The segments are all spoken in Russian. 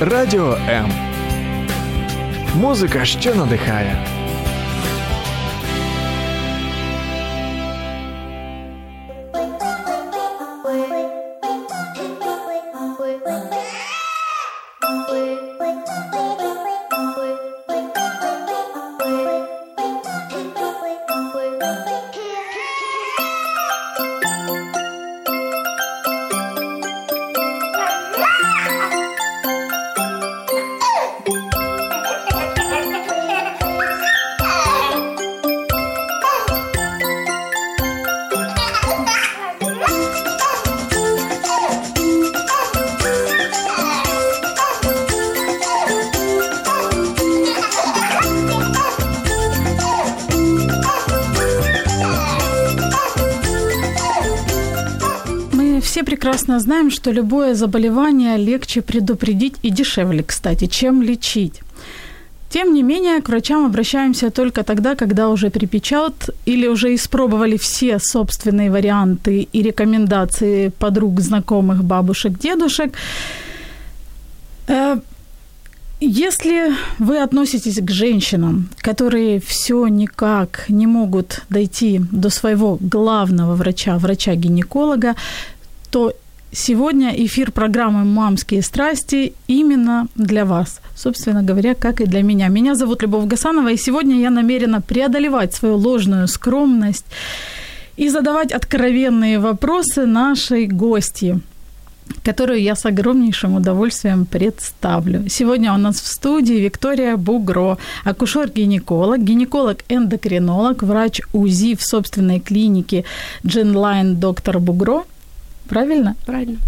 Радіо М. Музика, що надихає. Знаем, что любое заболевание легче предупредить и дешевле, кстати, чем лечить. Тем не менее, к врачам обращаемся только тогда, когда уже припечат или уже испробовали все собственные варианты и рекомендации подруг, знакомых, бабушек, дедушек. Э, Если вы относитесь к женщинам, которые все никак не могут дойти до своего главного врача, врача-гинеколога, то сегодня эфир программы «Мамские страсти» именно для вас. Собственно говоря, как и для меня. Меня зовут Любовь Гасанова, и сегодня я намерена преодолевать свою ложную скромность и задавать откровенные вопросы нашей гости – которую я с огромнейшим удовольствием представлю. Сегодня у нас в студии Виктория Бугро, акушер-гинеколог, гинеколог-эндокринолог, врач УЗИ в собственной клинике Джинлайн доктор Бугро. Правильно? Правильно.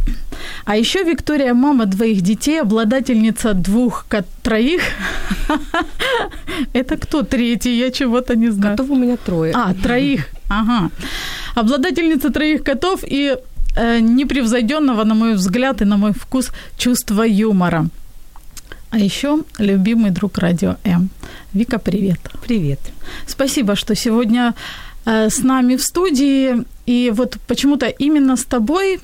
А еще Виктория мама двоих детей, обладательница двух кот- троих. Это кто третий? Я чего-то не знаю. Котов у меня трое. А, троих. Ага. Обладательница троих котов и э, непревзойденного, на мой взгляд и на мой вкус, чувства юмора. А еще любимый друг Радио М. Вика, привет. Привет. Спасибо, что сегодня с нами в студии. И вот почему-то именно с тобой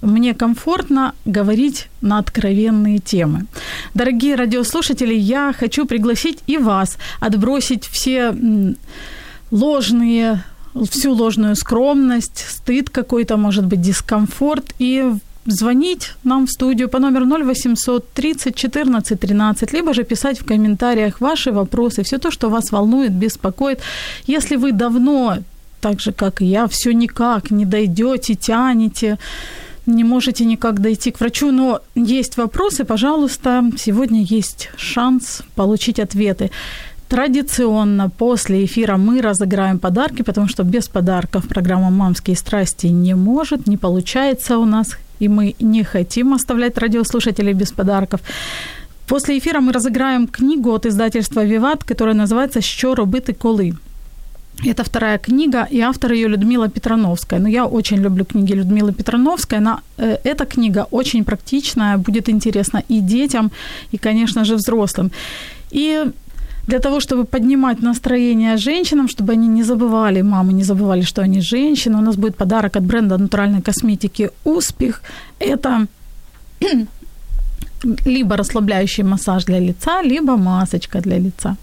мне комфортно говорить на откровенные темы. Дорогие радиослушатели, я хочу пригласить и вас отбросить все ложные всю ложную скромность, стыд какой-то, может быть, дискомфорт, и звонить нам в студию по номеру 0800 30 14 13, либо же писать в комментариях ваши вопросы, все то, что вас волнует, беспокоит. Если вы давно, так же, как и я, все никак не дойдете, тянете, не можете никак дойти к врачу, но есть вопросы, пожалуйста, сегодня есть шанс получить ответы. Традиционно после эфира мы разыграем подарки, потому что без подарков программа «Мамские страсти» не может, не получается у нас, и мы не хотим оставлять радиослушателей без подарков. После эфира мы разыграем книгу от издательства «Виват», которая называется «Що робити коли?». Это вторая книга, и автор ее Людмила Петрановская. Но я очень люблю книги Людмилы Петрановской. Она, э, эта книга очень практичная, будет интересна и детям, и, конечно же, взрослым. И для того, чтобы поднимать настроение женщинам, чтобы они не забывали, мамы не забывали, что они женщины. У нас будет подарок от бренда натуральной косметики «Успех». Это либо расслабляющий массаж для лица, либо масочка для лица.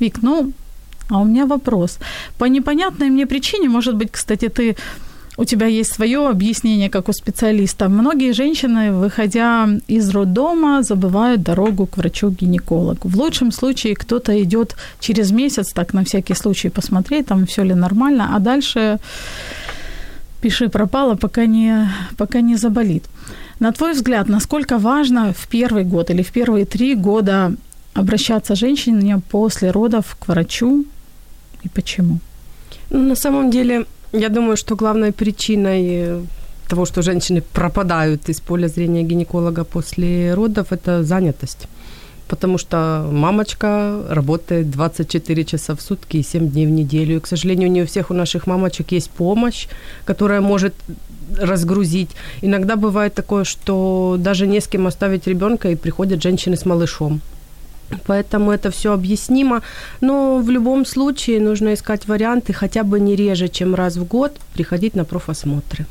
Вик, ну, а у меня вопрос. По непонятной мне причине, может быть, кстати, ты у тебя есть свое объяснение, как у специалиста. Многие женщины, выходя из роддома, забывают дорогу к врачу-гинекологу. В лучшем случае кто-то идет через месяц, так на всякий случай посмотреть, там все ли нормально, а дальше пиши пропало, пока не, пока не заболит. На твой взгляд, насколько важно в первый год или в первые три года обращаться женщине после родов к врачу и почему? Ну, на самом деле, я думаю, что главной причиной э, того, что женщины пропадают из поля зрения гинеколога после родов, это занятость. Потому что мамочка работает 24 часа в сутки и 7 дней в неделю. И, к сожалению, не у всех у наших мамочек есть помощь, которая может разгрузить. Иногда бывает такое, что даже не с кем оставить ребенка, и приходят женщины с малышом. Поэтому это все объяснимо. Но в любом случае нужно искать варианты хотя бы не реже, чем раз в год приходить на профосмотры.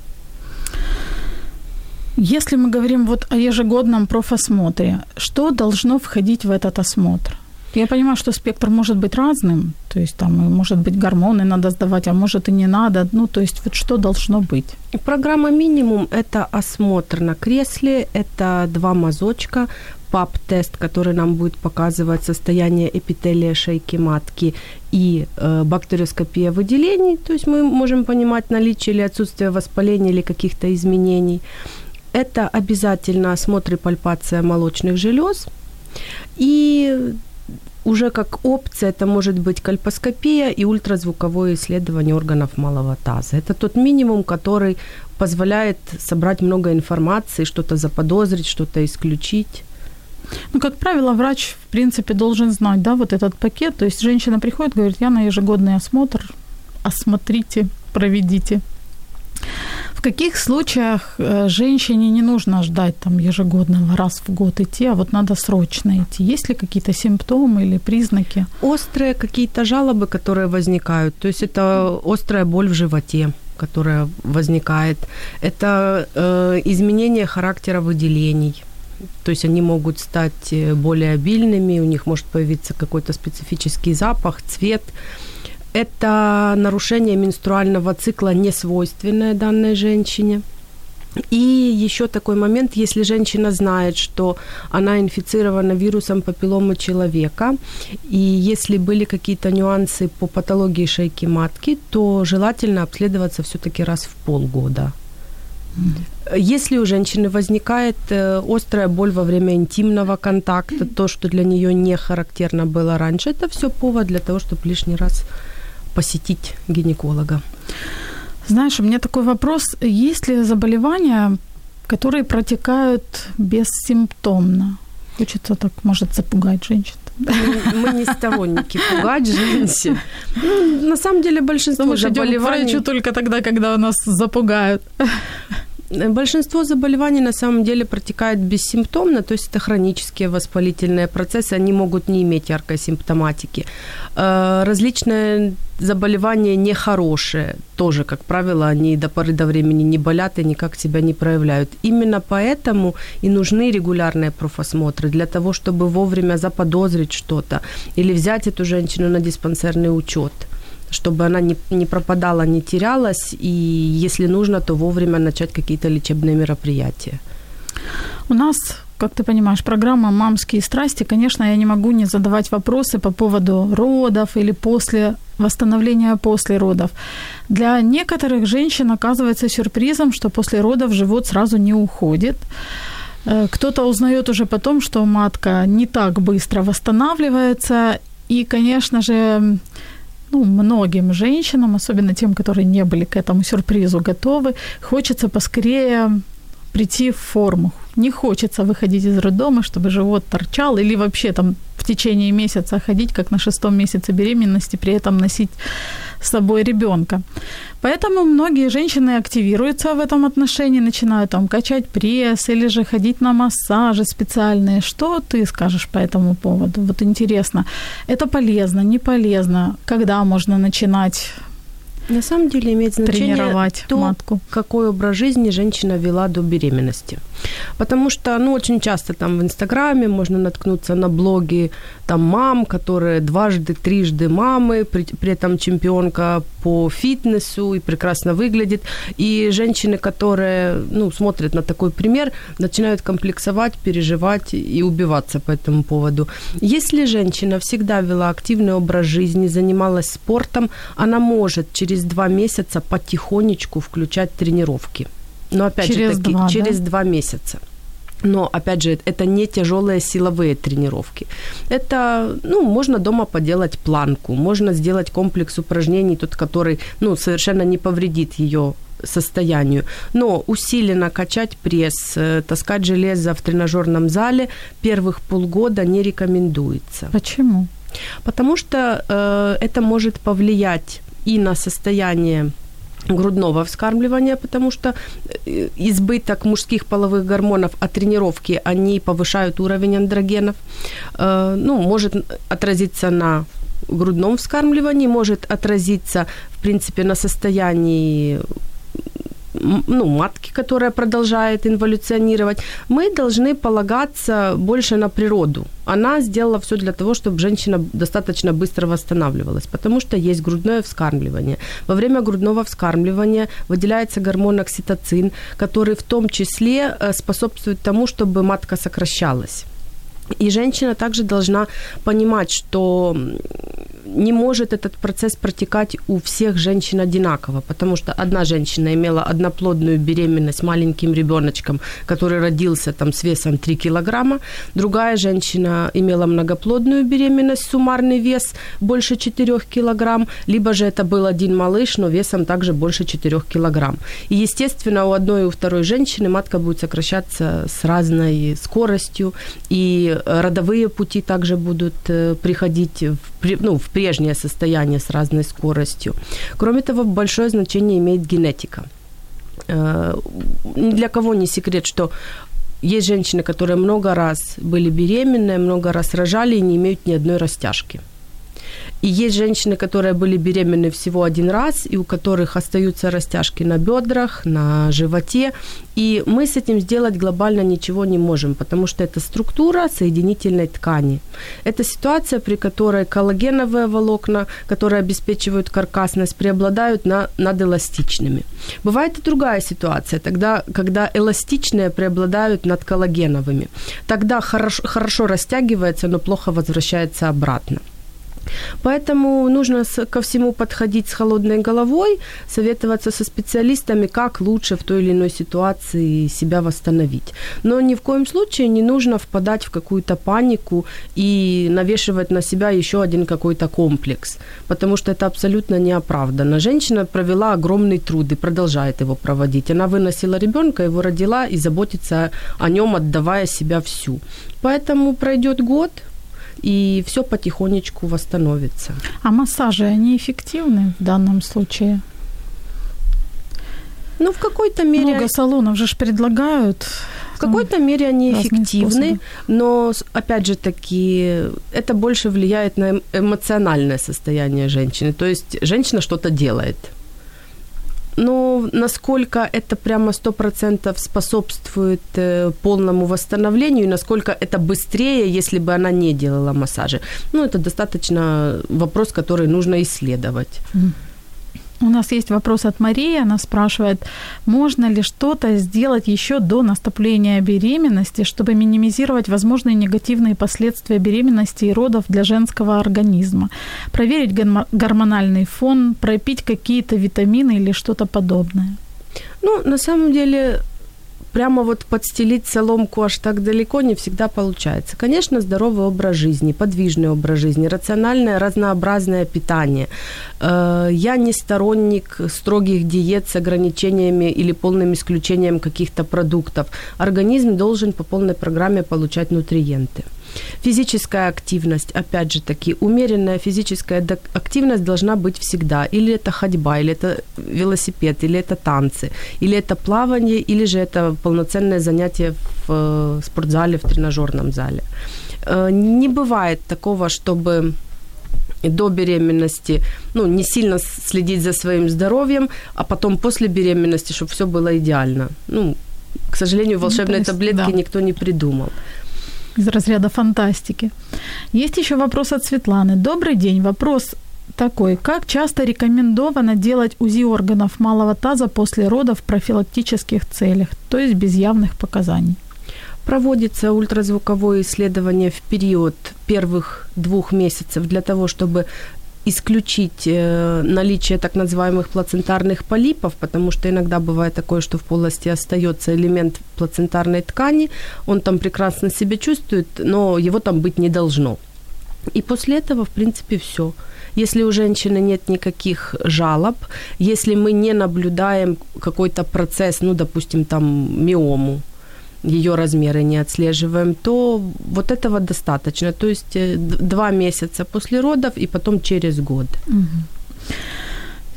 Если мы говорим вот о ежегодном профосмотре, что должно входить в этот осмотр? Я понимаю, что спектр может быть разным, то есть там, может быть, гормоны надо сдавать, а может и не надо. Ну, то есть вот что должно быть? Программа «Минимум» – это осмотр на кресле, это два мазочка, ПАП-тест, который нам будет показывать состояние эпителия шейки матки и э, бактериоскопия выделений, то есть мы можем понимать наличие или отсутствие воспаления или каких-то изменений. Это обязательно осмотр и пальпация молочных желез. И уже как опция это может быть кальпоскопия и ультразвуковое исследование органов малого таза. Это тот минимум, который позволяет собрать много информации, что-то заподозрить, что-то исключить. Ну, как правило, врач, в принципе, должен знать, да, вот этот пакет. То есть женщина приходит, говорит, я на ежегодный осмотр, осмотрите, проведите. В каких случаях э, женщине не нужно ждать там ежегодного раз в год идти, а вот надо срочно идти? Есть ли какие-то симптомы или признаки? Острые какие-то жалобы, которые возникают. То есть это острая боль в животе которая возникает. Это э, изменение характера выделений. То есть они могут стать э, более обильными, у них может появиться какой-то специфический запах, цвет. Это нарушение менструального цикла, не свойственное данной женщине. И еще такой момент, если женщина знает, что она инфицирована вирусом папилломы человека, и если были какие-то нюансы по патологии шейки матки, то желательно обследоваться все-таки раз в полгода. Если у женщины возникает э, острая боль во время интимного контакта, то, что для нее не характерно было раньше, это все повод для того, чтобы лишний раз посетить гинеколога. Знаешь, у меня такой вопрос. Есть ли заболевания, которые протекают бессимптомно? Хочется так, может, запугать женщин. Мы не сторонники пугать женщин. Ну, на самом деле большинство заболеваний... врачу только тогда, когда нас запугают. Большинство заболеваний на самом деле протекают бессимптомно, то есть это хронические воспалительные процессы, они могут не иметь яркой симптоматики. Э, различные заболевания нехорошие, тоже, как правило, они до поры до времени не болят и никак себя не проявляют. Именно поэтому и нужны регулярные профосмотры для того, чтобы вовремя заподозрить что-то или взять эту женщину на диспансерный учет чтобы она не, не пропадала, не терялась, и если нужно, то вовремя начать какие-то лечебные мероприятия. У нас как ты понимаешь, программа «Мамские страсти», конечно, я не могу не задавать вопросы по поводу родов или после восстановления после родов. Для некоторых женщин оказывается сюрпризом, что после родов живот сразу не уходит. Э, кто-то узнает уже потом, что матка не так быстро восстанавливается. И, конечно же, ну, многим женщинам, особенно тем, которые не были к этому сюрпризу готовы, хочется поскорее прийти в форму. Не хочется выходить из роддома, чтобы живот торчал, или вообще там в течение месяца ходить, как на шестом месяце беременности, при этом носить с собой ребенка. Поэтому многие женщины активируются в этом отношении, начинают там качать пресс или же ходить на массажи специальные. Что ты скажешь по этому поводу? Вот интересно, это полезно, не полезно? Когда можно начинать на самом деле имеет значение тренировать то, матку. какой образ жизни женщина вела до беременности. Потому что, ну, очень часто там в Инстаграме можно наткнуться на блоги там мам, которые дважды, трижды мамы, при, при этом чемпионка по фитнесу и прекрасно выглядит. И женщины, которые, ну, смотрят на такой пример, начинают комплексовать, переживать и убиваться по этому поводу. Если женщина всегда вела активный образ жизни, занималась спортом, она может через два месяца потихонечку включать тренировки. Но опять через же таки, два, через да? два месяца. Но, опять же, это не тяжелые силовые тренировки. Это, ну, можно дома поделать планку, можно сделать комплекс упражнений, тот, который, ну, совершенно не повредит ее состоянию. Но усиленно качать пресс, э, таскать железо в тренажерном зале первых полгода не рекомендуется. Почему? Потому что э, это может повлиять и на состояние грудного вскармливания, потому что э, избыток мужских половых гормонов от тренировки, они повышают уровень андрогенов. Э, ну, может отразиться на грудном вскармливании, может отразиться, в принципе, на состоянии ну, матки, которая продолжает инволюционировать, мы должны полагаться больше на природу. Она сделала все для того, чтобы женщина достаточно быстро восстанавливалась, потому что есть грудное вскармливание. Во время грудного вскармливания выделяется гормон окситоцин, который в том числе э, способствует тому, чтобы матка сокращалась. И женщина также должна понимать, что не может этот процесс протекать у всех женщин одинаково, потому что одна женщина имела одноплодную беременность маленьким ребеночком, который родился там с весом 3 килограмма, другая женщина имела многоплодную беременность, суммарный вес больше 4 килограмм, либо же это был один малыш, но весом также больше 4 килограмм. И, естественно, у одной и у второй женщины матка будет сокращаться с разной скоростью, и родовые пути также будут э, приходить в, ну, в прежнее состояние с разной скоростью. Кроме того, большое значение имеет генетика. Э, ни для кого не секрет, что есть женщины, которые много раз были беременны, много раз рожали и не имеют ни одной растяжки. И есть женщины, которые были беременны всего один раз, и у которых остаются растяжки на бедрах, на животе. И мы с этим сделать глобально ничего не можем, потому что это структура соединительной ткани. Это ситуация, при которой коллагеновые волокна, которые обеспечивают каркасность, преобладают на, над эластичными. Бывает и другая ситуация, тогда, когда эластичные преобладают над коллагеновыми. Тогда хорошо, хорошо растягивается, но плохо возвращается обратно. Поэтому нужно ко всему подходить с холодной головой, советоваться со специалистами, как лучше в той или иной ситуации себя восстановить. Но ни в коем случае не нужно впадать в какую-то панику и навешивать на себя еще один какой-то комплекс, потому что это абсолютно неоправданно. Женщина провела огромный труд и продолжает его проводить. Она выносила ребенка, его родила и заботится о нем, отдавая себя всю. Поэтому пройдет год, и все потихонечку восстановится. А массажи, они эффективны в данном случае? Ну, в какой-то мере... Много салонов же предлагают. В какой-то мере они эффективны, способы. но, опять же таки, это больше влияет на эм, эмоциональное состояние женщины. То есть женщина что-то делает – ну, насколько это прямо сто процентов способствует э, полному восстановлению, и насколько это быстрее, если бы она не делала массажи. Ну, это достаточно вопрос, который нужно исследовать. У нас есть вопрос от Марии. Она спрашивает, можно ли что-то сделать еще до наступления беременности, чтобы минимизировать возможные негативные последствия беременности и родов для женского организма? Проверить гормональный фон, пропить какие-то витамины или что-то подобное? Ну, на самом деле, прямо вот подстелить соломку аж так далеко не всегда получается. Конечно, здоровый образ жизни, подвижный образ жизни, рациональное, разнообразное питание. Э, я не сторонник строгих диет с ограничениями или полным исключением каких-то продуктов. Организм должен по полной программе получать нутриенты. Физическая активность, опять же таки, умеренная физическая активность должна быть всегда. Или это ходьба, или это велосипед, или это танцы, или это плавание, или же это полноценное занятие в э, спортзале, в тренажерном зале. Э, не бывает такого, чтобы до беременности, ну, не сильно следить за своим здоровьем, а потом после беременности, чтобы все было идеально. Ну, к сожалению, волшебной ну, есть, таблетки да. никто не придумал из разряда фантастики. Есть еще вопрос от Светланы. Добрый день. Вопрос такой. Как часто рекомендовано делать УЗИ органов малого таза после родов в профилактических целях, то есть без явных показаний? Проводится ультразвуковое исследование в период первых двух месяцев для того, чтобы исключить э, наличие так называемых плацентарных полипов, потому что иногда бывает такое, что в полости остается элемент плацентарной ткани, он там прекрасно себя чувствует, но его там быть не должно. И после этого, в принципе, все. Если у женщины нет никаких жалоб, если мы не наблюдаем какой-то процесс, ну, допустим, там миому, ее размеры не отслеживаем, то вот этого достаточно. То есть э, два месяца после родов и потом через год.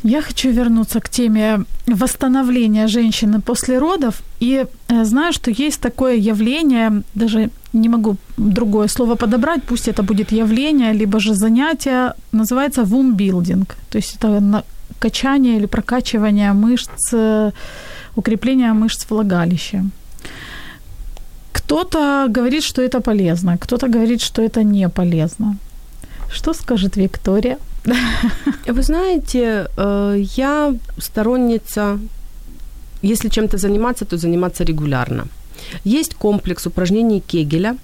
Я хочу вернуться к теме восстановления женщины после родов. И э, знаю, что есть такое явление, даже не могу другое слово подобрать, пусть это будет явление, либо же занятие, называется вумбилдинг. То есть это качание или прокачивание мышц э, укрепление мышц влагалища. Кто-то говорит, что это полезно, кто-то говорит, что это не полезно. Что скажет Виктория? Вы знаете, э, я сторонница, если чем-то заниматься, то заниматься регулярно. Есть комплекс упражнений Кегеля,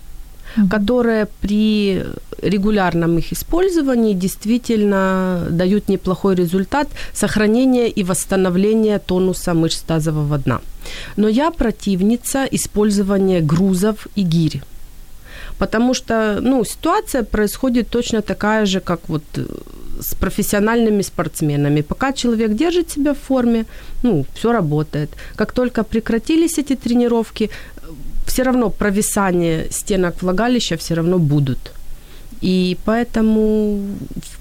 mm-hmm. которые при регулярном их использовании действительно дают неплохой результат сохранения и восстановления тонуса мышц тазового дна. Но я противница использования грузов и гирь. Потому что ну, ситуация происходит точно такая же, как вот э, с профессиональными спортсменами. Пока человек держит себя в форме, ну, все работает. Как только прекратились эти тренировки, все равно провисание стенок влагалища все равно будут. И поэтому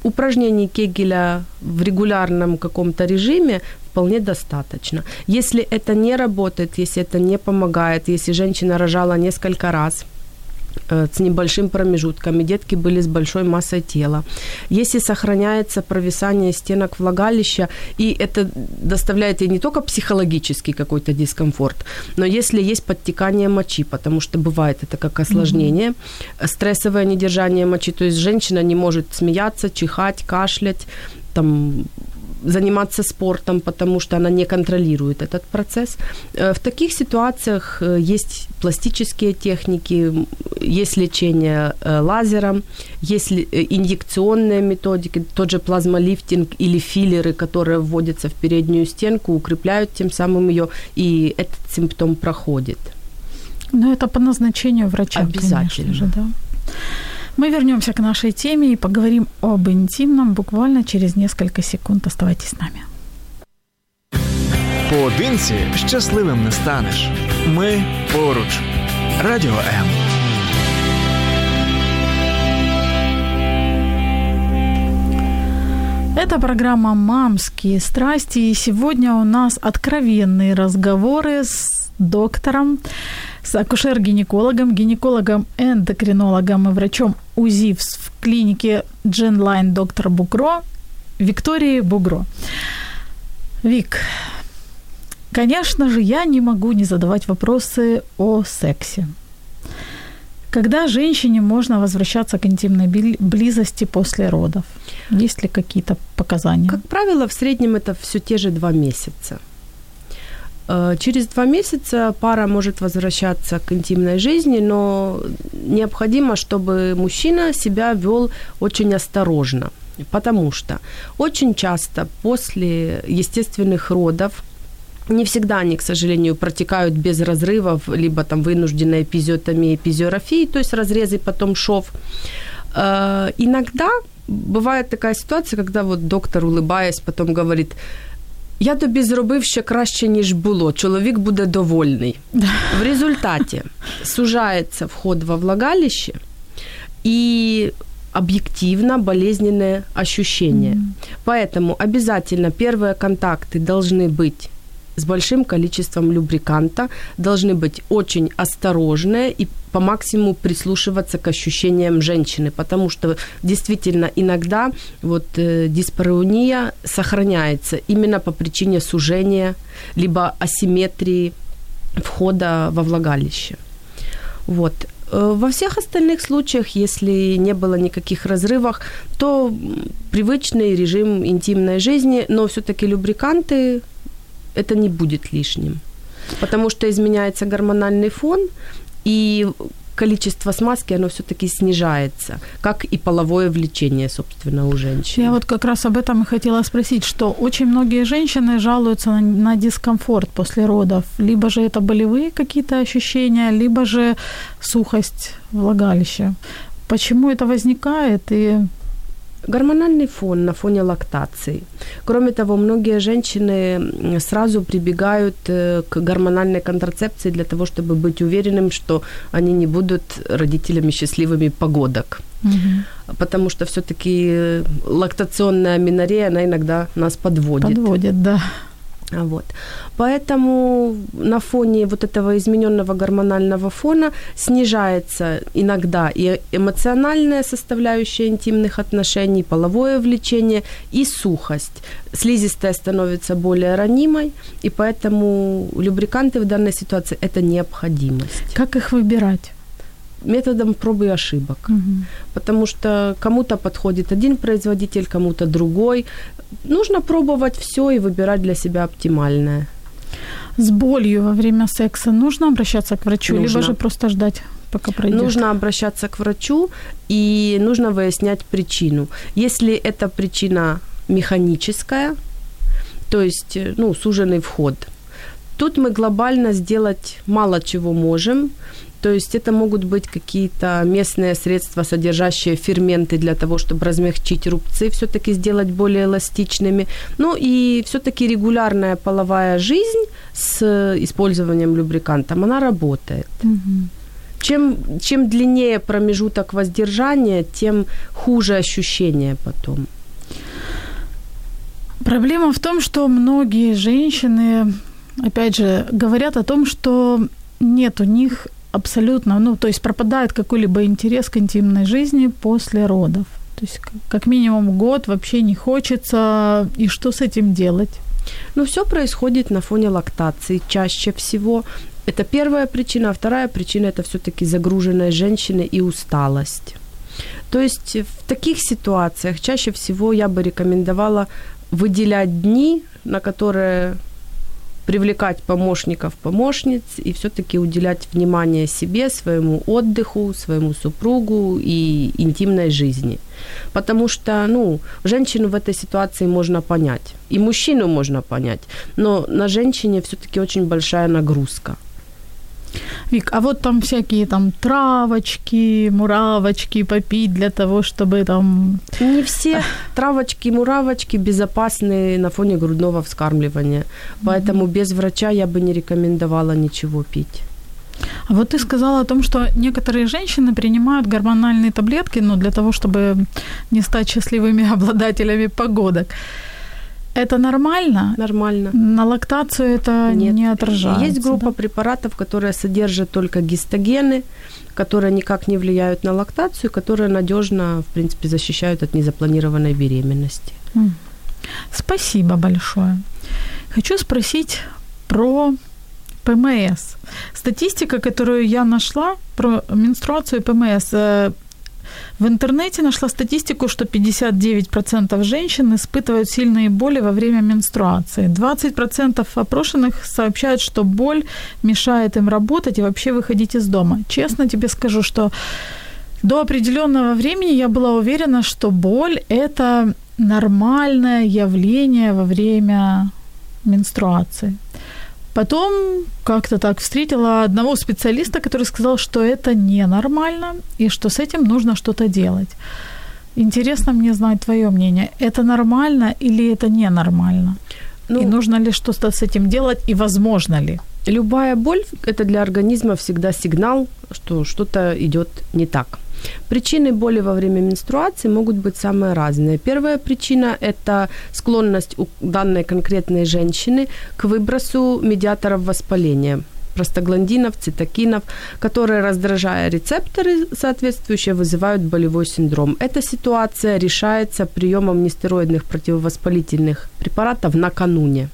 упражнений Кегеля в регулярном каком-то режиме вполне достаточно. Если это не работает, если это не помогает, если женщина рожала несколько раз – с небольшим промежутком, и детки были с большой массой тела. Если сохраняется провисание стенок влагалища, и это доставляет ей не только психологический какой-то дискомфорт, но если есть подтекание мочи, потому что бывает это как осложнение, mm-hmm. стрессовое недержание мочи, то есть женщина не может смеяться, чихать, кашлять, там заниматься спортом, потому что она не контролирует этот процесс. Э, в таких ситуациях э, есть пластические техники, есть лечение э, лазером, есть инъекционные методики, тот же плазмолифтинг или филлеры, которые вводятся в переднюю стенку, укрепляют тем самым ее, и этот симптом проходит. Но это по назначению врача, Обязательно. конечно же, да. Мы вернемся к нашей теме и поговорим об интимном буквально через несколько секунд. Оставайтесь с нами. Поодинці щасливим не станеш. Ми поруч. Радіо М. Это программа «Мамские страсти», и сегодня у нас откровенные разговоры с доктором, с акушер-гинекологом, гинекологом-эндокринологом и врачом УЗИ в клинике Дженлайн доктор Бугро Викторией Бугро. Вик, конечно же, я не могу не задавать вопросы о сексе. Когда женщине можно возвращаться к интимной близости после родов? Есть ли какие-то показания? Как правило, в среднем это все те же два месяца. Э, через два месяца пара может возвращаться к интимной жизни, но необходимо, чтобы мужчина себя вел очень осторожно, потому что очень часто после естественных родов не всегда они, к сожалению, протекают без разрывов, либо там вынужденная эпизиотомия, эпизиорафии, то есть разрезы потом шов. Э, иногда бывает такая ситуация, когда вот доктор, улыбаясь, потом говорит, я тобі зробив ще краще, ніж було. Чоловік буде довольний. В результаті сужається вход во влагалище и объективно болезненное ощущение. Mm-hmm. Поэтому обязательно первые контакты должны быть с большим количеством любриканта, должны быть очень осторожные и по максимуму прислушиваться к ощущениям женщины, потому что действительно иногда вот э, диспарония сохраняется именно по причине сужения либо асимметрии входа во влагалище. Вот. Э, во всех остальных случаях, если не было никаких разрывов, то привычный режим интимной жизни, но все-таки любриканты это не будет лишним. Потому что изменяется гормональный фон, и количество смазки, оно все-таки снижается, как и половое влечение, собственно, у женщин. Я вот как раз об этом и хотела спросить, что очень многие женщины жалуются на, на дискомфорт после родов. Либо же это болевые какие-то ощущения, либо же сухость влагалища. Почему это возникает и Гормональный фон на фоне лактации. Кроме того, многие женщины сразу прибегают э, к гормональной контрацепции для того, чтобы быть уверенным, что они не будут родителями счастливыми погодок. Угу. Потому что все-таки лактационная минорея, она иногда нас подводит. Подводит, да. Вот. Поэтому на фоне вот этого измененного гормонального фона снижается иногда и эмоциональная составляющая интимных отношений, половое влечение и сухость. Слизистая становится более ранимой, и поэтому любриканты в данной ситуации – это необходимость. Как их выбирать? Методом пробы и ошибок. Угу. Потому что кому-то подходит один производитель, кому-то другой. Нужно пробовать все и выбирать для себя оптимальное. С болью во время секса нужно обращаться к врачу, нужно. либо же просто ждать? пока пройдет? Нужно обращаться к врачу и нужно выяснять причину. Если эта причина механическая, то есть ну, суженный вход, тут мы глобально сделать мало чего можем. То есть это могут быть какие-то местные средства, содержащие ферменты для того, чтобы размягчить рубцы, все-таки сделать более эластичными. Ну и все-таки регулярная половая жизнь с использованием любрикантом, она работает. Угу. Чем, чем длиннее промежуток воздержания, тем хуже ощущение потом. Проблема в том, что многие женщины, опять же, говорят о том, что нет у них абсолютно, ну, то есть пропадает какой-либо интерес к интимной жизни после родов. То есть как минимум год вообще не хочется. И что с этим делать? Ну, все происходит на фоне лактации чаще всего. Это первая причина. А вторая причина – это все-таки загруженная женщина и усталость. То есть в таких ситуациях чаще всего я бы рекомендовала выделять дни, на которые привлекать помощников, помощниц и все-таки уделять внимание себе, своему отдыху, своему супругу и интимной жизни. Потому что, ну, женщину в этой ситуации можно понять, и мужчину можно понять, но на женщине все-таки очень большая нагрузка – Вик, а вот там всякие там травочки, муравочки попить для того, чтобы там... Не все травочки, муравочки безопасны на фоне грудного вскармливания. Поэтому без врача я бы не рекомендовала ничего пить. А вот ты сказала о том, что некоторые женщины принимают гормональные таблетки, ну, для того, чтобы не стать счастливыми обладателями погодок. Это нормально? Нормально. На лактацию это Нет. не отражается? Есть группа да? препаратов, которые содержат только гистогены, которые никак не влияют на лактацию, которые надежно, в принципе, защищают от незапланированной беременности. Спасибо большое. Хочу спросить про ПМС. Статистика, которую я нашла про менструацию и ПМС, э, в интернете нашла статистику, что 59% женщин испытывают сильные боли во время менструации. 20% опрошенных сообщают, что боль мешает им работать и вообще выходить из дома. Честно тебе скажу, что до определенного времени я была уверена, что боль – это нормальное явление во время менструации. Потом как-то так встретила одного специалиста, который сказал, что это ненормально и что с этим нужно что-то делать. Интересно мне знать твое мнение. Это нормально или это ненормально? Ну, и нужно ли что-то с этим делать и возможно ли? Любая боль – это для организма всегда сигнал, что что-то идет не так. Причины боли во время менструации могут быть самые разные. Первая причина – это склонность у данной конкретной женщины к выбросу медиаторов воспаления простагландинов, цитокинов, которые, раздражая рецепторы, соответствующие, вызывают болевой синдром. Эта ситуация решается приемом нестероидных противовоспалительных препаратов накануне.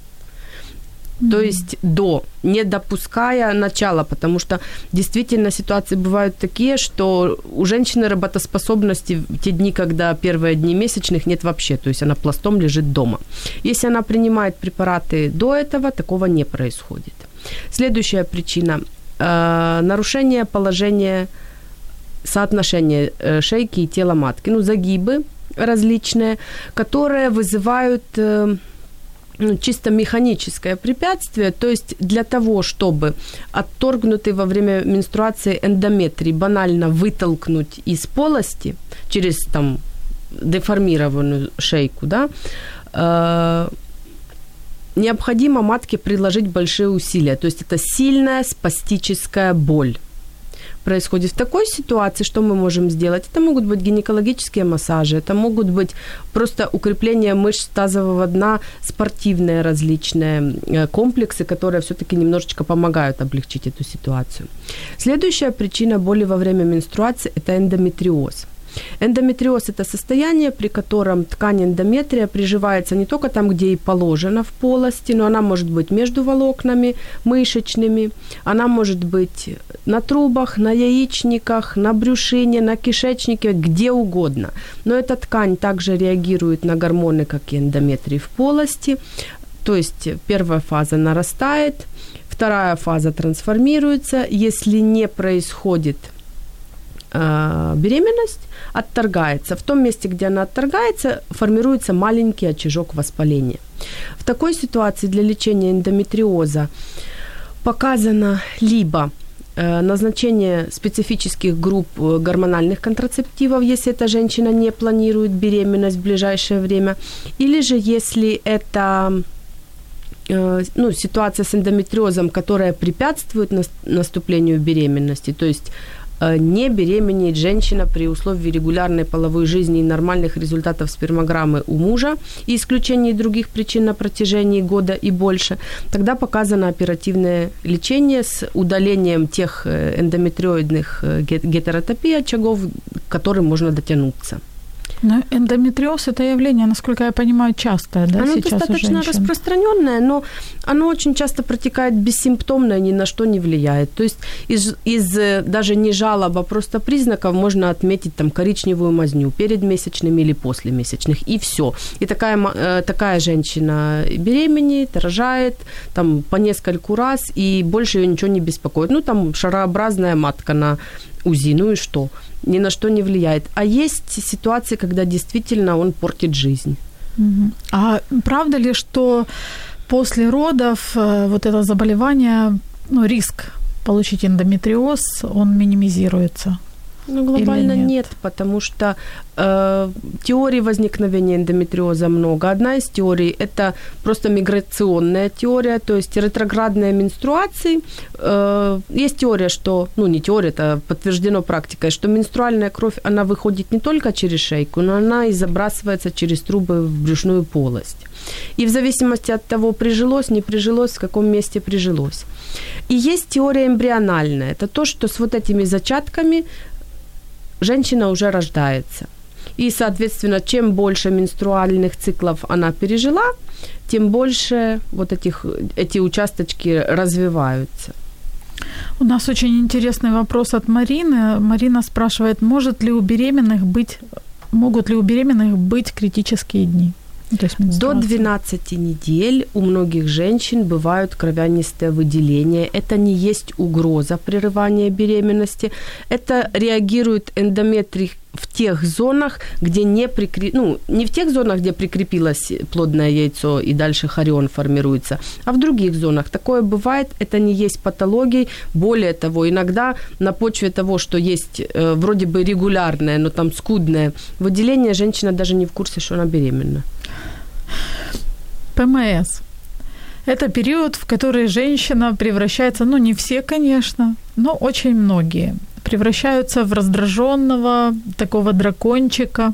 Mm-hmm. То есть до, не допуская начала, потому что действительно ситуации бывают такие, что у женщины работоспособности в те дни, когда первые дни месячных нет вообще, то есть она пластом лежит дома. Если она принимает препараты до этого, такого не происходит. Следующая причина э, нарушение положения соотношения э, шейки и тела матки, ну загибы различные, которые вызывают э, чисто механическое препятствие, то есть для того, чтобы отторгнутый во время менструации эндометрий банально вытолкнуть из полости через там деформированную шейку, да, э, необходимо матке приложить большие усилия. То есть это сильная спастическая боль. Происходит в такой ситуации, что мы можем сделать? Это могут быть гинекологические массажи, это могут быть просто укрепление мышц тазового дна, спортивные различные э, комплексы, которые все-таки немножечко помогают облегчить эту ситуацию. Следующая причина боли во время менструации – это эндометриоз. Эндометриоз – это состояние, при котором ткань эндометрия приживается не только там, где и положено в полости, но она может быть между волокнами мышечными, она может быть на трубах, на яичниках, на брюшине, на кишечнике, где угодно. Но эта ткань также реагирует на гормоны, как и эндометрий в полости. То есть первая фаза нарастает, вторая фаза трансформируется. Если не происходит беременность, отторгается. В том месте, где она отторгается, формируется маленький очажок воспаления. В такой ситуации для лечения эндометриоза показано либо э, назначение специфических групп э, гормональных контрацептивов, если эта женщина не планирует беременность в ближайшее время, или же если это э, ну, ситуация с эндометриозом, которая препятствует наступлению беременности, то есть Э, не беременеет женщина при условии регулярной половой жизни и нормальных результатов спермограммы у мужа и исключении других причин на протяжении года и больше, тогда показано оперативное лечение с удалением тех э, эндометриоидных э, гетеротопий очагов, к которым можно дотянуться. Но эндометриоз это явление, насколько я понимаю, частое, да, оно достаточно распространенное, но оно очень часто протекает бессимптомно и ни на что не влияет. То есть из, из даже не жалоб, а просто признаков можно отметить там коричневую мазню перед месячными или после месячных, и все. И такая, э, такая женщина беременеет, рожает там по нескольку раз, и больше ее ничего не беспокоит. Ну, там шарообразная матка на УЗИ, ну и что? Ни на что не влияет. А есть ситуации, когда действительно он портит жизнь. А правда ли, что после родов э, вот это заболевание, ну, риск получить эндометриоз, он минимизируется? Ну, глобально нет? нет, потому что э, теорий возникновения эндометриоза много. Одна из теорий – это просто миграционная теория, то есть ретроградные менструации. Э, есть теория, что, ну, не теория, это подтверждено практикой, что менструальная кровь, она выходит не только через шейку, но она и забрасывается через трубы в брюшную полость. И в зависимости от того, прижилось, не прижилось, в каком месте прижилось. И есть теория эмбриональная. Это то, что с вот этими зачатками женщина уже рождается. И, соответственно, чем больше менструальных циклов она пережила, тем больше вот этих, эти участочки развиваются. У нас очень интересный вопрос от Марины. Марина спрашивает, может ли у беременных быть, могут ли у беременных быть критические дни? Есть До 12 недель у многих женщин бывают кровянистые выделения. Это не есть угроза прерывания беременности. Это реагирует эндометрий в тех зонах, где не прикреп... ну, не в тех зонах, где прикрепилось плодное яйцо и дальше хорион формируется, а в других зонах. Такое бывает, это не есть патологией. Более того, иногда на почве того, что есть э, вроде бы регулярное, но там скудное выделение, женщина даже не в курсе, что она беременна. ПМС. Это период, в который женщина превращается, ну не все, конечно, но очень многие превращаются в раздраженного такого дракончика.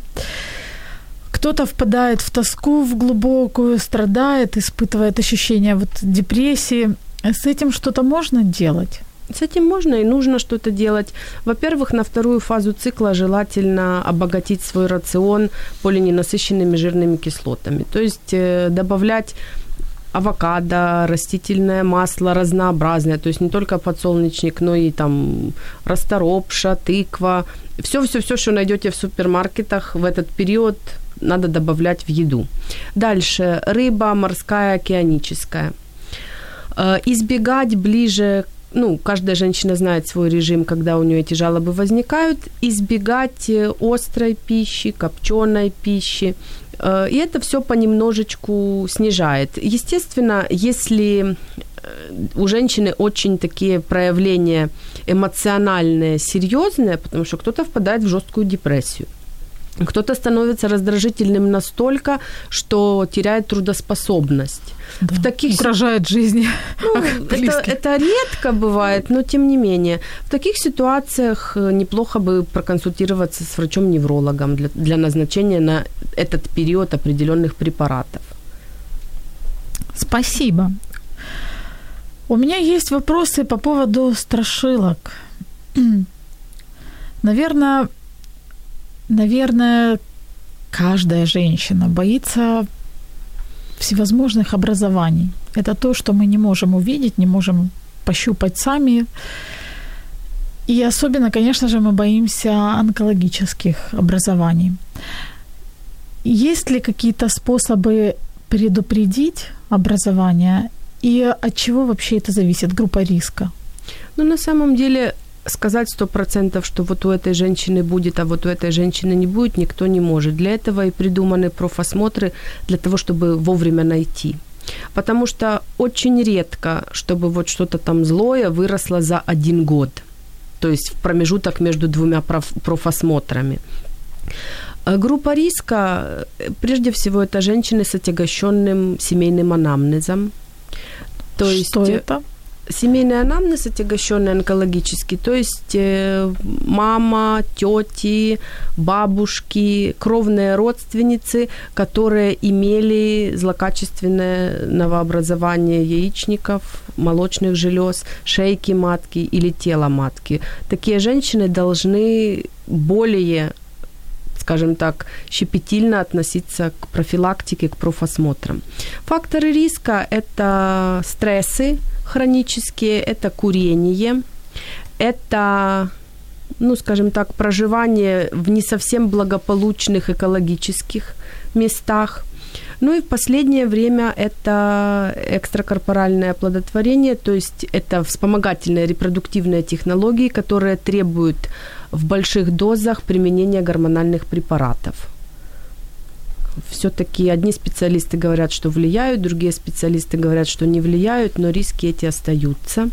Кто-то впадает в тоску в глубокую, страдает, испытывает ощущение вот депрессии. С этим что-то можно делать? С этим можно и нужно что-то делать. Во-первых, на вторую фазу цикла желательно обогатить свой рацион полиненасыщенными жирными кислотами. То есть э, добавлять авокадо, растительное масло разнообразное, то есть не только подсолнечник, но и там расторопша, тыква, все-все-все, что найдете в супермаркетах в этот период, надо добавлять в еду. Дальше рыба морская, океаническая. Э, избегать ближе ну, каждая женщина знает свой режим, когда у нее эти жалобы возникают, избегать э, острой пищи, копченой пищи. Э, и это все понемножечку снижает. Естественно, если э, у женщины очень такие проявления эмоциональные, серьезные, потому что кто-то впадает в жесткую депрессию. Кто-то становится раздражительным настолько, что теряет трудоспособность. Да. В таких угрожает жизни. Ну, это, это редко бывает, но тем не менее. В таких ситуациях э, неплохо бы проконсультироваться с врачом-неврологом для, для назначения на этот период определенных препаратов. Спасибо. У меня есть вопросы по поводу страшилок. Наверное, наверное, каждая женщина боится всевозможных образований. Это то, что мы не можем увидеть, не можем пощупать сами. И особенно, конечно же, мы боимся онкологических образований. Есть ли какие-то способы предупредить образование и от чего вообще это зависит, группа риска? Ну, на самом деле, сказать сто процентов, что вот у этой женщины будет, а вот у этой женщины не будет, никто не может. Для этого и придуманы профосмотры, для того, чтобы вовремя найти. Потому что очень редко, чтобы вот что-то там злое выросло за один год. То есть в промежуток между двумя проф- профосмотрами. Э, группа риска, э, прежде всего, это женщины с отягощенным семейным анамнезом. То есть, Что это? Семейный анамнез отягощенный онкологический, то есть э, мама, тети, бабушки, кровные родственницы, которые имели злокачественное новообразование яичников, молочных желез, шейки матки или тела матки. Такие женщины должны более скажем так, щепетильно относиться к профилактике, к профосмотрам. Факторы риска – это стрессы хронические, это курение, это ну, скажем так, проживание в не совсем благополучных экологических местах. Ну и в последнее время это экстракорпоральное оплодотворение, то есть это вспомогательные репродуктивные технологии, которые требуют в больших дозах применения гормональных препаратов. Все-таки одни специалисты говорят, что влияют, другие специалисты говорят, что не влияют, но риски эти остаются.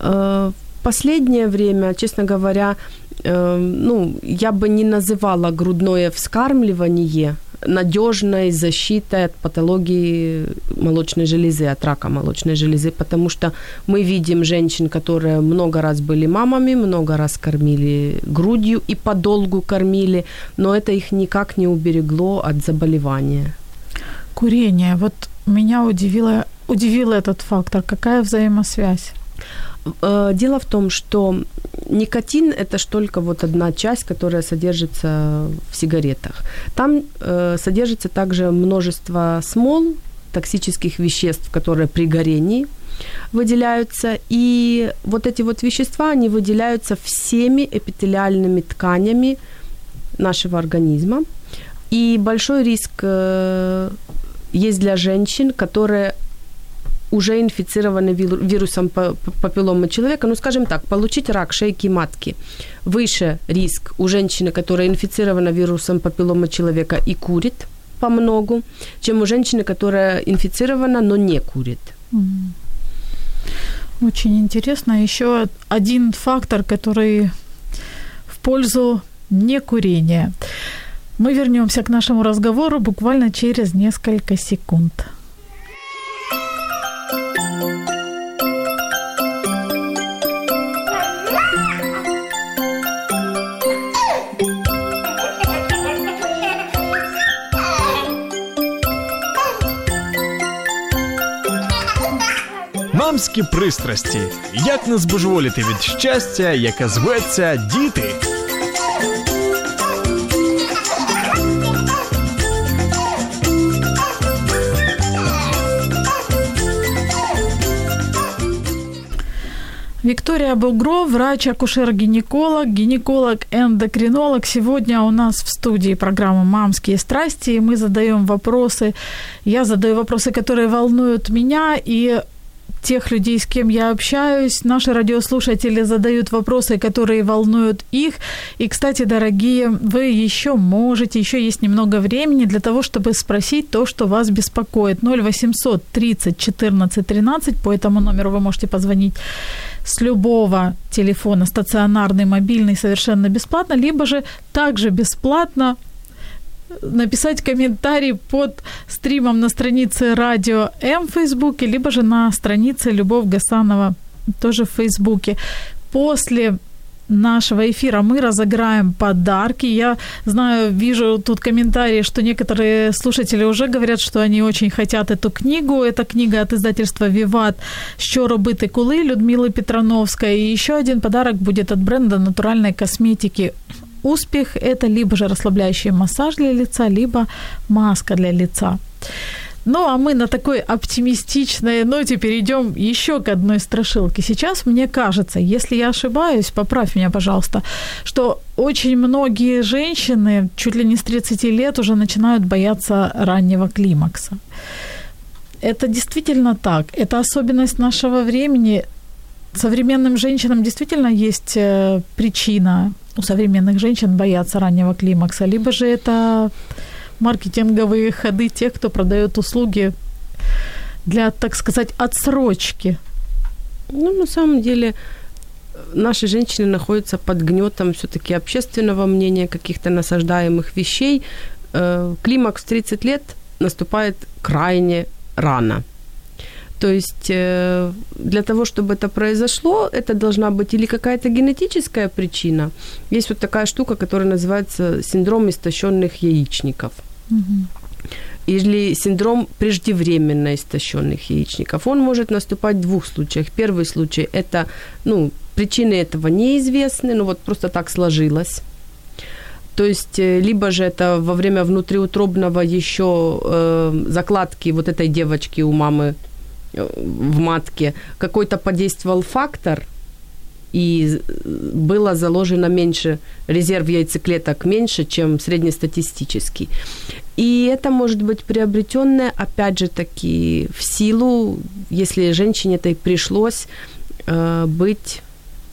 Э, в последнее время, честно говоря, э, ну, я бы не называла грудное вскармливание надежной защитой от патологии молочной железы, от рака молочной железы, потому что мы видим женщин, которые много раз были мамами, много раз кормили грудью и подолгу кормили, но это их никак не уберегло от заболевания. Курение. Вот меня удивило, удивил этот фактор. Какая взаимосвязь? Э, дело в том, что никотин – это ж только вот одна часть, которая содержится в сигаретах. Там э, содержится также множество смол, токсических веществ, которые при горении выделяются. И вот эти вот вещества, они выделяются всеми эпителиальными тканями нашего организма. И большой риск э, есть для женщин, которые уже инфицированы вирусом папилломы человека, ну, скажем так, получить рак шейки матки. Выше риск у женщины, которая инфицирована вирусом папилломы человека и курит по многу, чем у женщины, которая инфицирована, но не курит. Очень интересно. Еще один фактор, который в пользу некурения. Мы вернемся к нашему разговору буквально через несколько секунд. Мамські пристрасті. Як не збожеволіти від щастя, яке зветься діти. Виктория Бугров, врач-акушер-гинеколог, гинеколог-эндокринолог. Сегодня у нас в студии программа «Мамские страсти», и мы задаем вопросы. Я задаю вопросы, которые волнуют меня, и тех людей, с кем я общаюсь. Наши радиослушатели задают вопросы, которые волнуют их. И, кстати, дорогие, вы еще можете, еще есть немного времени для того, чтобы спросить то, что вас беспокоит. 0800 30 14 13. По этому номеру вы можете позвонить с любого телефона, стационарный, мобильный, совершенно бесплатно, либо же также бесплатно написать комментарий под стримом на странице Радио М в Фейсбуке, либо же на странице Любовь Гасанова тоже в Фейсбуке. После нашего эфира мы разыграем подарки. Я знаю, вижу тут комментарии, что некоторые слушатели уже говорят, что они очень хотят эту книгу. Это книга от издательства «Виват. Що робити коли» Людмилы Петрановской. И еще один подарок будет от бренда натуральной косметики успех – это либо же расслабляющий массаж для лица, либо маска для лица. Ну, а мы на такой оптимистичной ноте перейдем еще к одной страшилке. Сейчас мне кажется, если я ошибаюсь, поправь меня, пожалуйста, что очень многие женщины чуть ли не с 30 лет уже начинают бояться раннего климакса. Это действительно так. Это особенность нашего времени. Современным женщинам действительно есть э, причина у современных женщин бояться раннего климакса, либо же это маркетинговые ходы тех, кто продает услуги для, так сказать, отсрочки. Ну, на самом деле, наши женщины находятся под гнетом все-таки общественного мнения, каких-то насаждаемых вещей. Э, климакс в 30 лет наступает крайне рано. То есть э, для того, чтобы это произошло, это должна быть или какая-то генетическая причина. Есть вот такая штука, которая называется синдром истощенных яичников. Угу. Или синдром преждевременно истощенных яичников. Он может наступать в двух случаях. Первый случай – это, ну, причины этого неизвестны, ну вот просто так сложилось. То есть, э, либо же это во время внутриутробного еще э, закладки вот этой девочки у мамы в матке какой-то подействовал фактор, и было заложено меньше, резерв яйцеклеток меньше, чем среднестатистический. И это может быть приобретенное, опять же таки, в силу, если женщине это и пришлось э, быть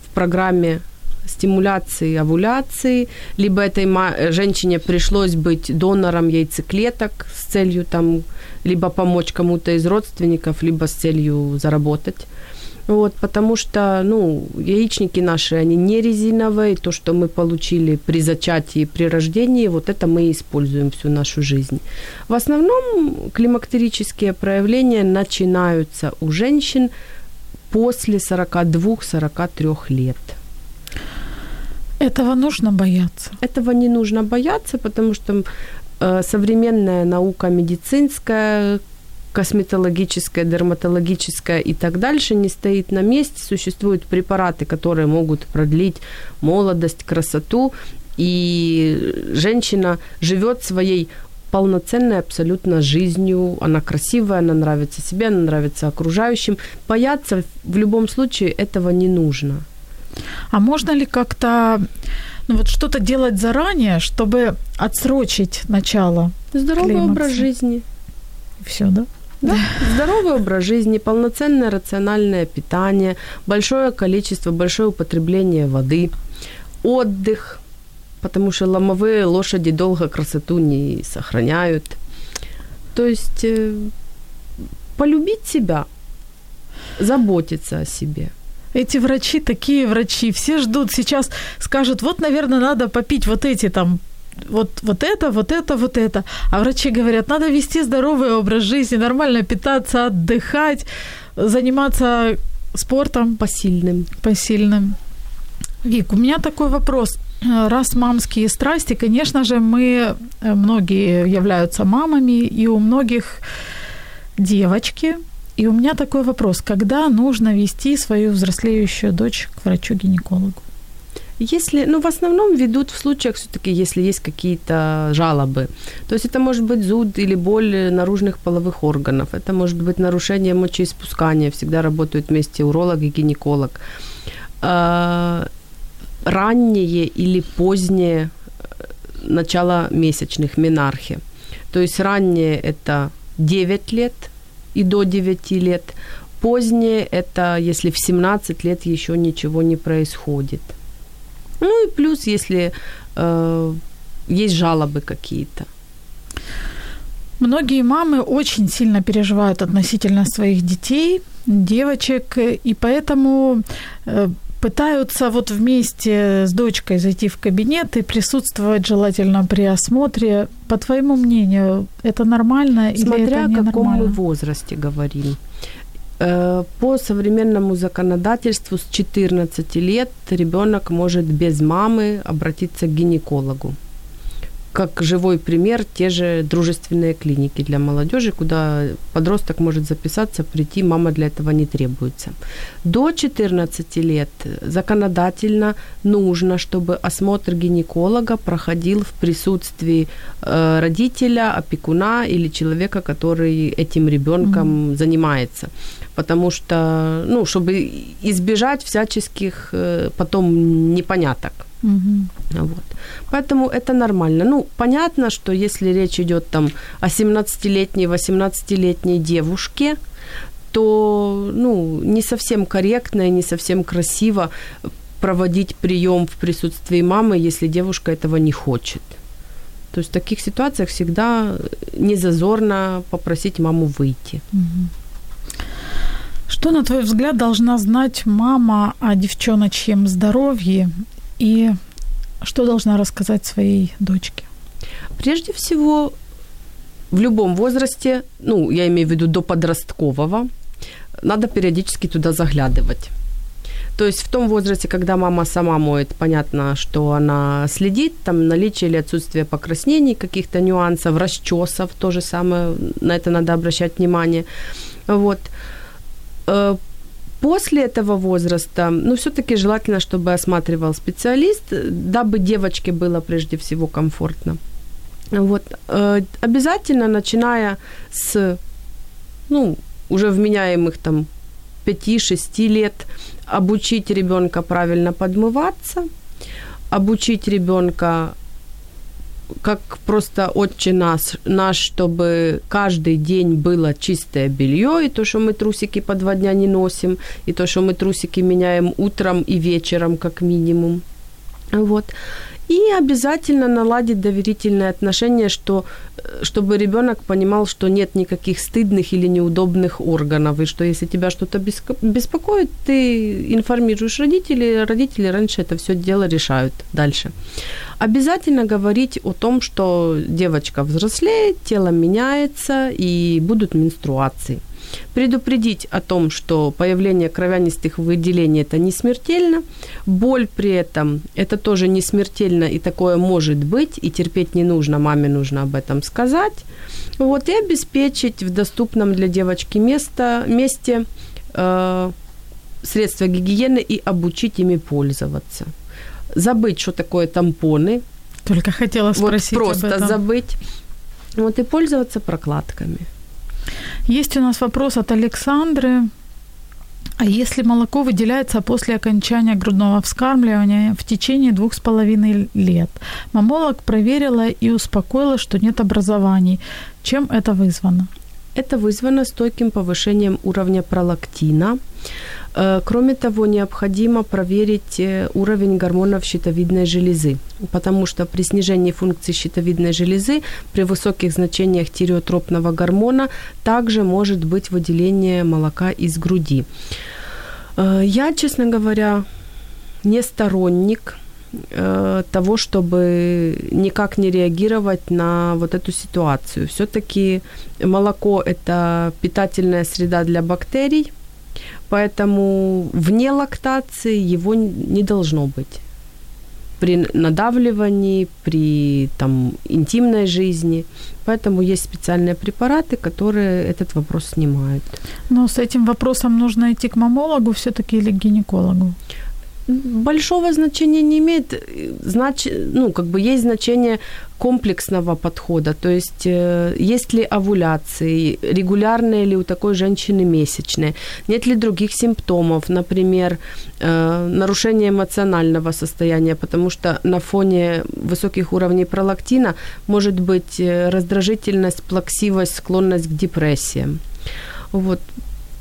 в программе стимуляции овуляции, либо этой женщине пришлось быть донором яйцеклеток с целью там либо помочь кому-то из родственников, либо с целью заработать. Вот, потому что, ну, яичники наши, они не резиновые, то, что мы получили при зачатии, при рождении, вот это мы используем всю нашу жизнь. В основном климактерические проявления начинаются у женщин после 42-43 лет. Этого нужно бояться? Этого не нужно бояться, потому что э, современная наука медицинская, косметологическая, дерматологическая и так дальше не стоит на месте. Существуют препараты, которые могут продлить молодость, красоту, и женщина живет своей полноценной абсолютно жизнью. Она красивая, она нравится себе, она нравится окружающим. Бояться в любом случае этого не нужно. А можно ли как-то ну, вот что-то делать заранее, чтобы отсрочить начало? Здоровый климакса? образ жизни. Все, да? Да, здоровый образ жизни, полноценное рациональное питание, большое количество, большое употребление воды, отдых, потому что ломовые лошади долго красоту не сохраняют. То есть э, полюбить себя, заботиться о себе – эти врачи такие врачи, все ждут сейчас, скажут, вот, наверное, надо попить вот эти там вот, вот это, вот это, вот это. А врачи говорят, надо вести здоровый образ жизни, нормально питаться, отдыхать, заниматься спортом. Посильным. Посильным. Вик, у меня такой вопрос. Раз мамские страсти, конечно же, мы, э, многие являются мамами, и у многих девочки и у меня такой вопрос. Когда нужно вести свою взрослеющую дочь к врачу-гинекологу? Если, ну, в основном ведут в случаях все-таки, если есть какие-то жалобы. То есть это может быть зуд или боль наружных половых органов, это может быть нарушение мочеиспускания, всегда работают вместе уролог и гинеколог. А, раннее или позднее э, начало месячных менархи. То есть раннее это 9 лет – и до 9 лет, Позднее – это если в 17 лет еще ничего не происходит. Ну и плюс, если э, есть жалобы какие-то. Многие мамы очень сильно переживают относительно своих детей, девочек, и поэтому э, пытаются вот вместе с дочкой зайти в кабинет и присутствовать желательно при осмотре. По твоему мнению, это нормально Смотря или это о каком мы возрасте говорим. Э, По современному законодательству с 14 лет ребенок может без мамы обратиться к гинекологу. Как живой пример, те же дружественные клиники для молодежи, куда подросток может записаться, прийти, мама для этого не требуется. До 14 лет законодательно нужно, чтобы осмотр гинеколога проходил в присутствии э, родителя, опекуна или человека, который этим ребенком занимается. Потому что, ну, чтобы избежать всяческих э, потом непоняток. Мгм. Вот. Поэтому это нормально. Ну, понятно, что если речь идет там о 17-летней, 18-летней девушке, то ну, не совсем корректно и не совсем красиво проводить прием в присутствии мамы, если девушка этого не хочет. То есть в таких ситуациях всегда не зазорно попросить маму выйти. Мгм. Что, на твой взгляд, должна знать мама о девчоночьем здоровье и что должна рассказать своей дочке? Прежде всего, в любом возрасте, ну, я имею в виду до подросткового, надо периодически туда заглядывать. То есть в том возрасте, когда мама сама моет, понятно, что она следит, там наличие или отсутствие покраснений, каких-то нюансов, расчесов, то же самое, на это надо обращать внимание. Вот. После этого возраста, ну, все-таки желательно, чтобы осматривал специалист, дабы девочке было прежде всего комфортно. Вот. Э, Обязательно, начиная с, ну, уже вменяемых там 5-6 лет, обучить ребенка правильно подмываться, обучить ребенка как просто отче наш, наш, чтобы каждый день было чистое белье, и то, что мы трусики по два дня не носим, и то, что мы трусики меняем утром и вечером, как минимум. Вот. И обязательно наладить доверительные отношения, что, э, чтобы ребенок понимал, что нет никаких стыдных или неудобных органов, и что если тебя что-то беспокоит, ты информируешь родителей, родители раньше это все дело решают дальше. Обязательно говорить о том, что девочка взрослеет, тело меняется и будут менструации. Предупредить о том, что появление кровянистых выделений это не смертельно, боль при этом это тоже не смертельно и такое может быть, и терпеть не нужно, маме нужно об этом сказать. Вот, и обеспечить в доступном для девочки место, месте э, средства гигиены и обучить ими пользоваться. Забыть, что такое тампоны, Только хотела спросить вот просто об этом. забыть. Вот и пользоваться прокладками. Есть у нас вопрос от Александры. А если молоко выделяется после окончания грудного вскармливания в течение двух с половиной лет? Мамолог проверила и успокоила, что нет образований. Чем это вызвано? Это вызвано стойким повышением уровня пролактина. Э, Кроме того, необходимо проверить э, уровень гормонов щитовидной железы, потому что при снижении функции щитовидной железы при высоких значениях тиреотропного гормона также может быть выделение молока из груди. Э, Я, честно говоря, не сторонник э, того, чтобы никак не реагировать на вот эту ситуацию. Все-таки молоко – это питательная среда для бактерий, поэтому вне лактации его не должно быть при надавливании, при там, интимной жизни. Поэтому есть специальные препараты, которые этот вопрос снимают. Но с этим вопросом нужно идти к мамологу все-таки или к гинекологу? Большого значения не имеет. Знач... Ну, как бы есть значение комплексного подхода, то есть э, есть ли овуляции, регулярные ли у такой женщины месячные, нет ли других симптомов, например, э, нарушение эмоционального состояния, потому что на фоне высоких уровней пролактина может быть э, раздражительность, плаксивость, склонность к депрессиям. Вот.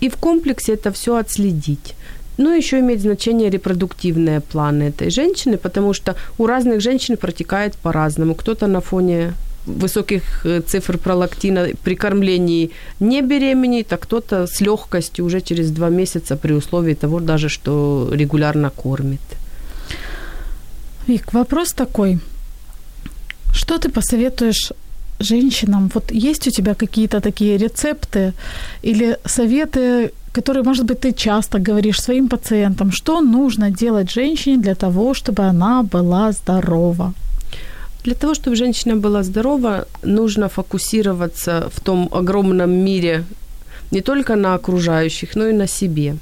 И в комплексе это все отследить. Ну, еще имеет значение репродуктивные планы этой женщины, потому что у разных женщин протекает по-разному. Кто-то на фоне высоких э, цифр пролактина при кормлении не беременеет, а кто-то с легкостью уже через два месяца при условии того даже, что регулярно кормит. Вик, вопрос такой. Что ты посоветуешь женщинам? Вот есть у тебя какие-то такие рецепты или советы, которые, может быть, ты часто говоришь своим пациентам, что нужно делать женщине для того, чтобы она была здорова? Для того, чтобы женщина была здорова, нужно фокусироваться в том огромном мире не только на окружающих, но и на себе.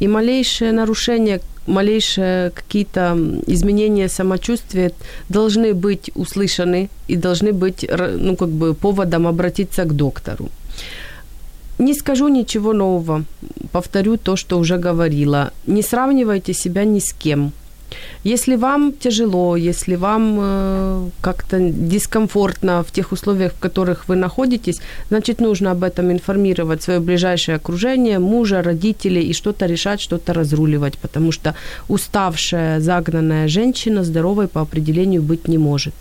И малейшее нарушение, малейшие какие-то изменения самочувствия должны быть услышаны и должны быть ну, как бы поводом обратиться к доктору. Не скажу ничего нового, повторю то, что уже говорила. Не сравнивайте себя ни с кем – если вам тяжело, если вам э, как-то дискомфортно в тех условиях, в которых вы находитесь, значит, нужно об этом информировать свое ближайшее окружение, мужа, родителей и что-то решать, что-то разруливать, потому что уставшая, загнанная женщина здоровой по определению быть не может.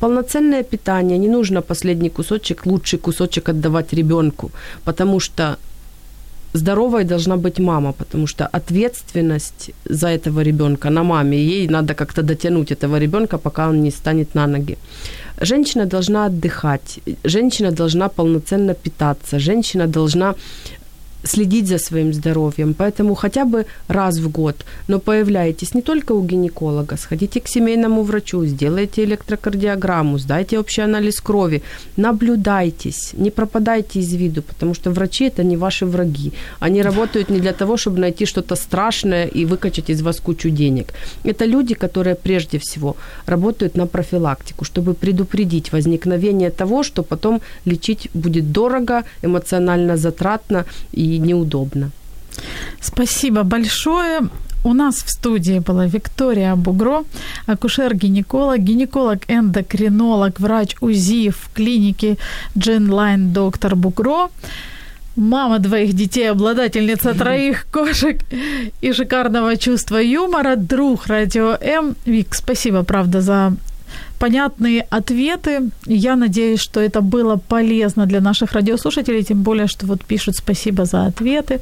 Полноценное питание, не нужно последний кусочек, лучший кусочек отдавать ребенку, потому что здоровой должна быть мама, потому что ответственность за этого ребенка на маме, ей надо как-то дотянуть этого ребенка, пока он не станет на ноги. Женщина должна отдыхать, женщина должна полноценно питаться, женщина должна следить за своим здоровьем. Поэтому хотя бы раз в год, но появляйтесь не только у гинеколога, сходите к семейному врачу, сделайте электрокардиограмму, сдайте общий анализ крови, наблюдайтесь, не пропадайте из виду, потому что врачи это не ваши враги. Они работают не для того, чтобы найти что-то страшное и выкачать из вас кучу денег. Это люди, которые прежде всего работают на профилактику, чтобы предупредить возникновение того, что потом лечить будет дорого, эмоционально затратно и неудобно. Спасибо большое. У нас в студии была Виктория Бугро, акушер-гинеколог, гинеколог-эндокринолог, врач УЗИ в клинике Дженлайн доктор Бугро, мама двоих детей, обладательница троих кошек и шикарного чувства юмора, друг Радио М. Вик, спасибо, правда, за понятные ответы. Я надеюсь, что это было полезно для наших радиослушателей, тем более, что вот пишут спасибо за ответы.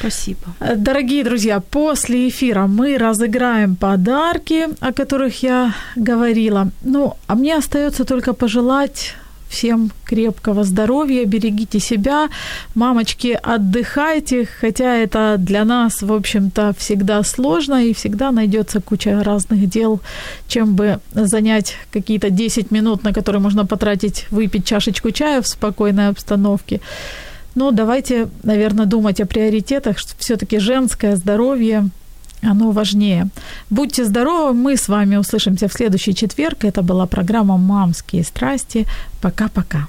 Спасибо. Э, дорогие друзья, после эфира мы разыграем подарки, о которых я говорила. Ну, а мне остается только пожелать Всем крепкого здоровья, берегите себя. Мамочки, отдыхайте, хотя это для нас, в общем-то, всегда сложно и всегда найдется куча разных дел, чем бы занять какие-то 10 минут, на которые можно потратить, выпить чашечку чая в спокойной обстановке. Но давайте, наверное, думать о приоритетах, что все-таки женское здоровье оно важнее. Будьте здоровы, мы с вами услышимся в следующий четверг. Это была программа «Мамские страсти». Пока-пока.